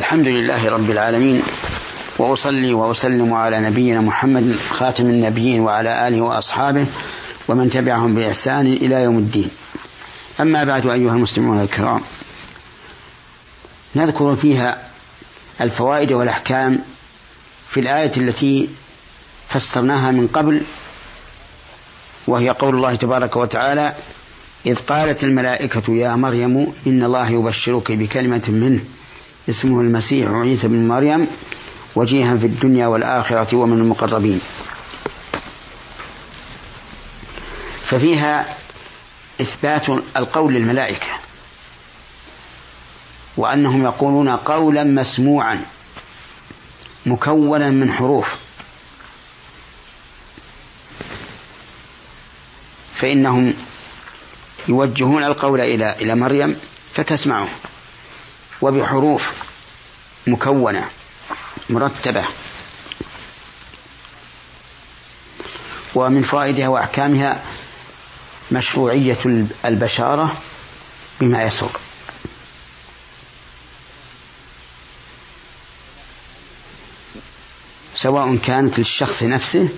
الحمد لله رب العالمين وأصلي وأسلم على نبينا محمد خاتم النبيين وعلى آله وأصحابه ومن تبعهم بإحسان إلى يوم الدين. أما بعد أيها المسلمون الكرام نذكر فيها الفوائد والأحكام في الآية التي فسرناها من قبل وهي قول الله تبارك وتعالى إذ قالت الملائكة يا مريم إن الله يبشرك بكلمة منه. اسمه المسيح عيسى بن مريم وجيها في الدنيا والآخرة ومن المقربين. ففيها إثبات القول للملائكة وأنهم يقولون قولا مسموعا مكونا من حروف. فإنهم يوجهون القول إلى إلى مريم فتسمعه وبحروف. مكونة مرتبة. ومن فوائدها وأحكامها مشروعية البشارة بما يسر. سواء كانت للشخص نفسه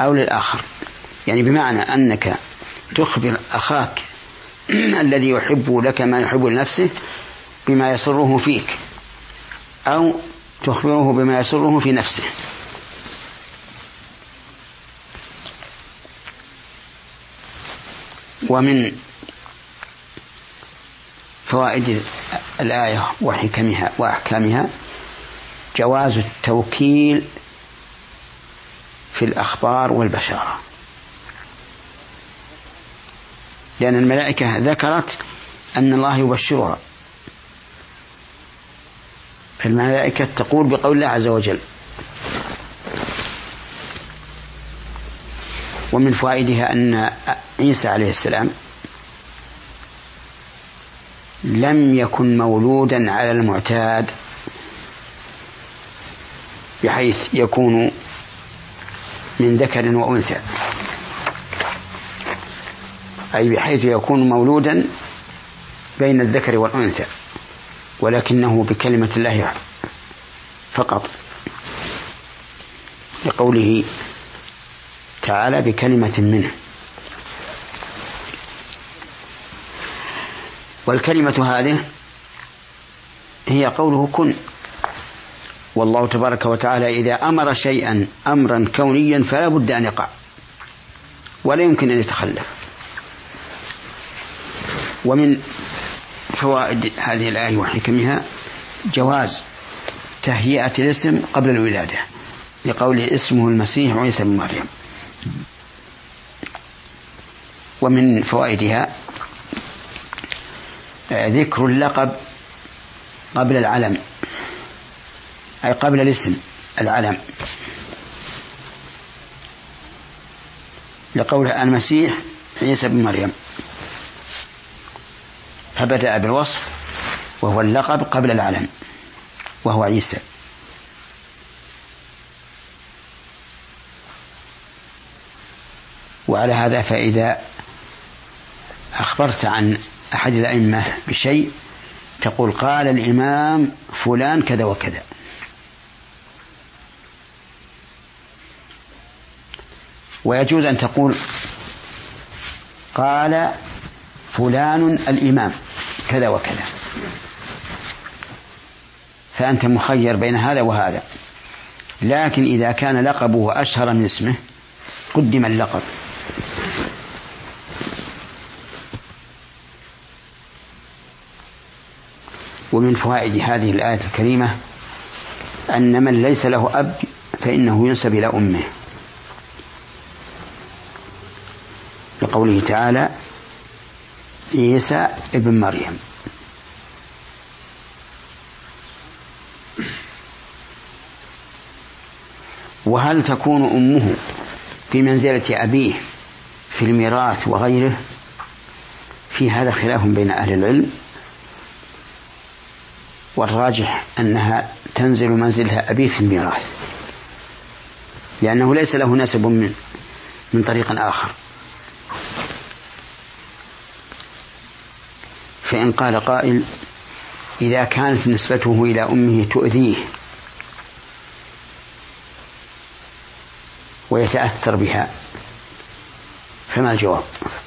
أو للآخر. يعني بمعنى أنك تخبر أخاك الذي يحب لك ما يحب لنفسه بما يسره فيك. أو تخبره بما يسره في نفسه. ومن فوائد الآية وحكمها وأحكامها جواز التوكيل في الأخبار والبشارة. لأن الملائكة ذكرت أن الله يبشرها. فالملائكة تقول بقول الله عز وجل. ومن فوائدها أن عيسى عليه السلام لم يكن مولودا على المعتاد بحيث يكون من ذكر وأنثى. أي بحيث يكون مولودا بين الذكر والأنثى. ولكنه بكلمة الله فقط. لقوله تعالى بكلمة منه. والكلمة هذه هي قوله كن. والله تبارك وتعالى إذا أمر شيئا أمرا كونيا فلا بد أن يقع. ولا يمكن أن يتخلف. ومن فوائد هذه الآية وحكمها جواز تهيئة الاسم قبل الولادة لقول اسمه المسيح عيسى بن مريم. ومن فوائدها ذكر اللقب قبل العلم أي قبل الاسم العلم. لقول المسيح عيسى بن مريم. فبدأ بالوصف وهو اللقب قبل العلم وهو عيسى. وعلى هذا فإذا أخبرت عن أحد الأئمة بشيء تقول قال الإمام فلان كذا وكذا. ويجوز أن تقول قال فلان الإمام. كذا وكذا. فأنت مخير بين هذا وهذا. لكن إذا كان لقبه أشهر من اسمه قدم اللقب. ومن فوائد هذه الآية الكريمة أن من ليس له أب فإنه ينسب إلى أمه. لقوله تعالى عيسى ابن مريم. وهل تكون أمه في منزلة أبيه في الميراث وغيره؟ في هذا خلاف بين أهل العلم. والراجح أنها تنزل منزلها أبيه في الميراث. لأنه ليس له نسب من من طريق آخر. فإن قال قائل إذا كانت نسبته إلى أمه تؤذيه ويتأثر بها. فما الجواب؟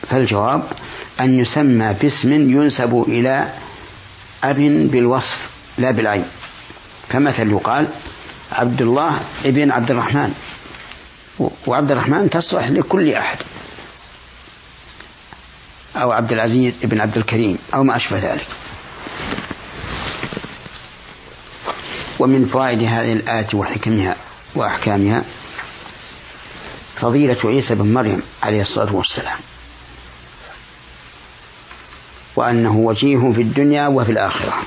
فالجواب أن يسمى باسم ينسب إلى أب بالوصف لا بالعين. فمثل يقال عبد الله ابن عبد الرحمن وعبد الرحمن تصلح لكل أحد. أو عبد العزيز ابن عبد الكريم أو ما أشبه ذلك. ومن فوائد هذه الآية وحكمها وأحكامها فضيلة عيسى بن مريم عليه الصلاة والسلام. وأنه وجيه في الدنيا وفي الآخرة.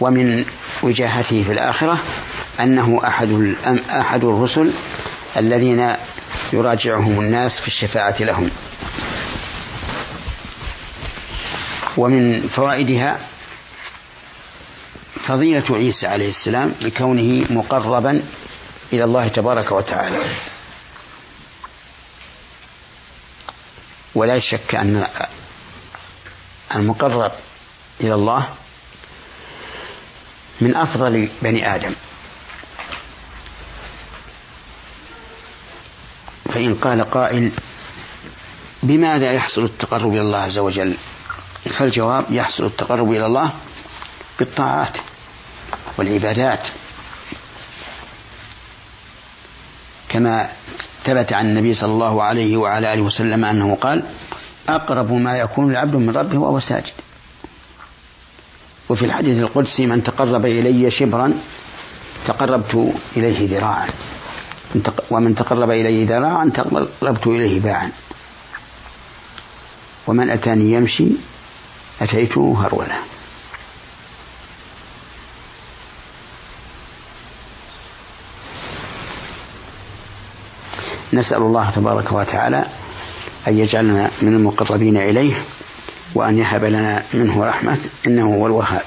ومن وجاهته في الآخرة أنه أحد أحد الرسل الذين يراجعهم الناس في الشفاعة لهم. ومن فوائدها فضيلة عيسى عليه السلام لكونه مقربا إلى الله تبارك وتعالى. ولا شك أن المقرب إلى الله من أفضل بني آدم. فإن قال قائل بماذا يحصل التقرب إلى الله عز وجل؟ فالجواب يحصل التقرب إلى الله بالطاعات والعبادات. كما ثبت عن النبي صلى الله عليه وعلى آله وسلم أنه قال أقرب ما يكون العبد من ربه وهو ساجد. وفي الحديث القدسي من تقرب إلي شبرا تقربت إليه ذراعا. ومن تقرب إلي ذراعا تقربت إليه باعا. ومن أتاني يمشي أتيته هرولة نسأل الله تبارك وتعالى أن يجعلنا من المقربين إليه وأن يهب لنا منه رحمة إنه هو الوهاب.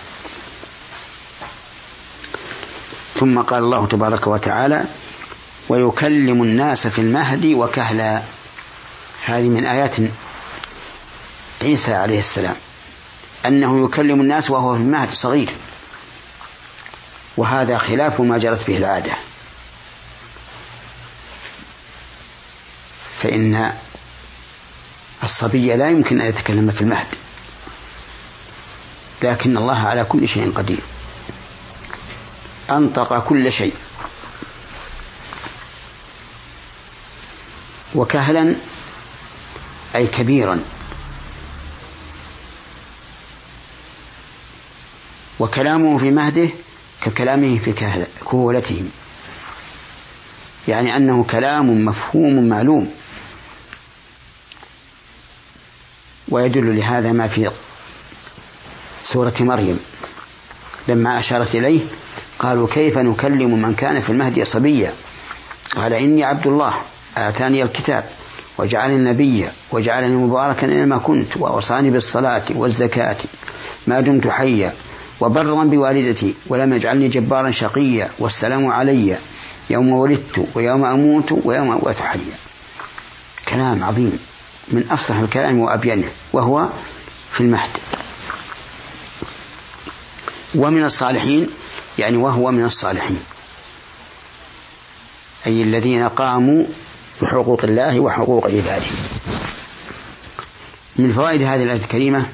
ثم قال الله تبارك وتعالى ويكلم الناس في المهد وكهلا. هذه من آيات عيسى عليه السلام. أنه يكلم الناس وهو في المهد صغير. وهذا خلاف ما جرت به العادة. فإن الصبي لا يمكن أن يتكلم في المهد. لكن الله على كل شيء قدير. أنطق كل شيء. وكهلا أي كبيرا. وكلامه في مهده ككلامه في كهولته يعني أنه كلام مفهوم معلوم. ويدل لهذا ما في سورة مريم. لما أشارت إليه قالوا كيف نكلم من كان في المهدي صبيا؟ قال إني عبد الله آتاني الكتاب وجعلني نبيا وجعلني مباركا أينما كنت وأوصاني بالصلاة والزكاة. ما دمت حيا وبرا بوالدتي ولم يجعلني جبارا شقيا. والسلام علي يوم ولدت ويوم أموت ويوم أموت حيا كلام عظيم. من أفصح الكلام وأبينه وهو في المهد. ومن الصالحين يعني وهو من الصالحين. أي الذين قاموا بحقوق الله وحقوق عباده. من فوائد هذه الآية الكريمة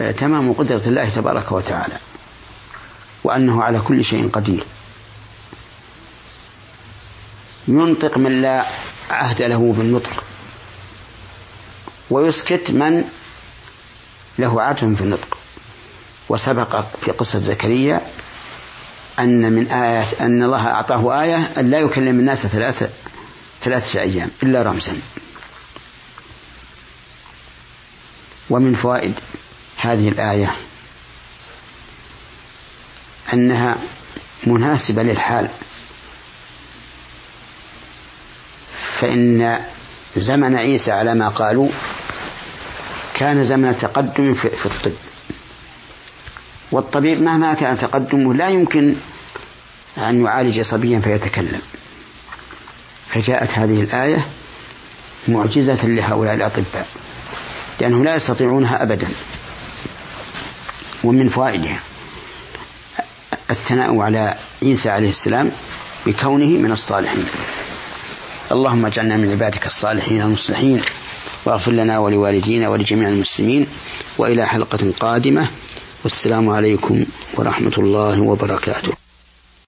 آه، تمام قدرة الله تبارك وتعالى وأنه على كل شيء قدير. ينطق من لا عهد له بالنطق. ويسكت من له عهد في النطق. وسبق في قصة زكريا أن من آيات أن الله أعطاه آية أن لا يكلم الناس ثلاثة ثلاثة أيام إلا رمزا. ومن فوائد هذه الآية أنها مناسبة للحال. فإن زمن عيسى على ما قالوا كان زمن تقدم في الطب. والطبيب مهما كان تقدمه لا يمكن أن يعالج صبيا فيتكلم. فجاءت هذه الآية معجزة لهؤلاء الأطباء لأنهم لا يستطيعونها أبدا ومن فوائدها. الثناء على عيسى عليه السلام بكونه من الصالحين. اللهم اجعلنا من عبادك الصالحين المصلحين واغفر لنا ولوالدينا ولجميع المسلمين وإلى حلقة قادمة والسلام عليكم ورحمة الله وبركاته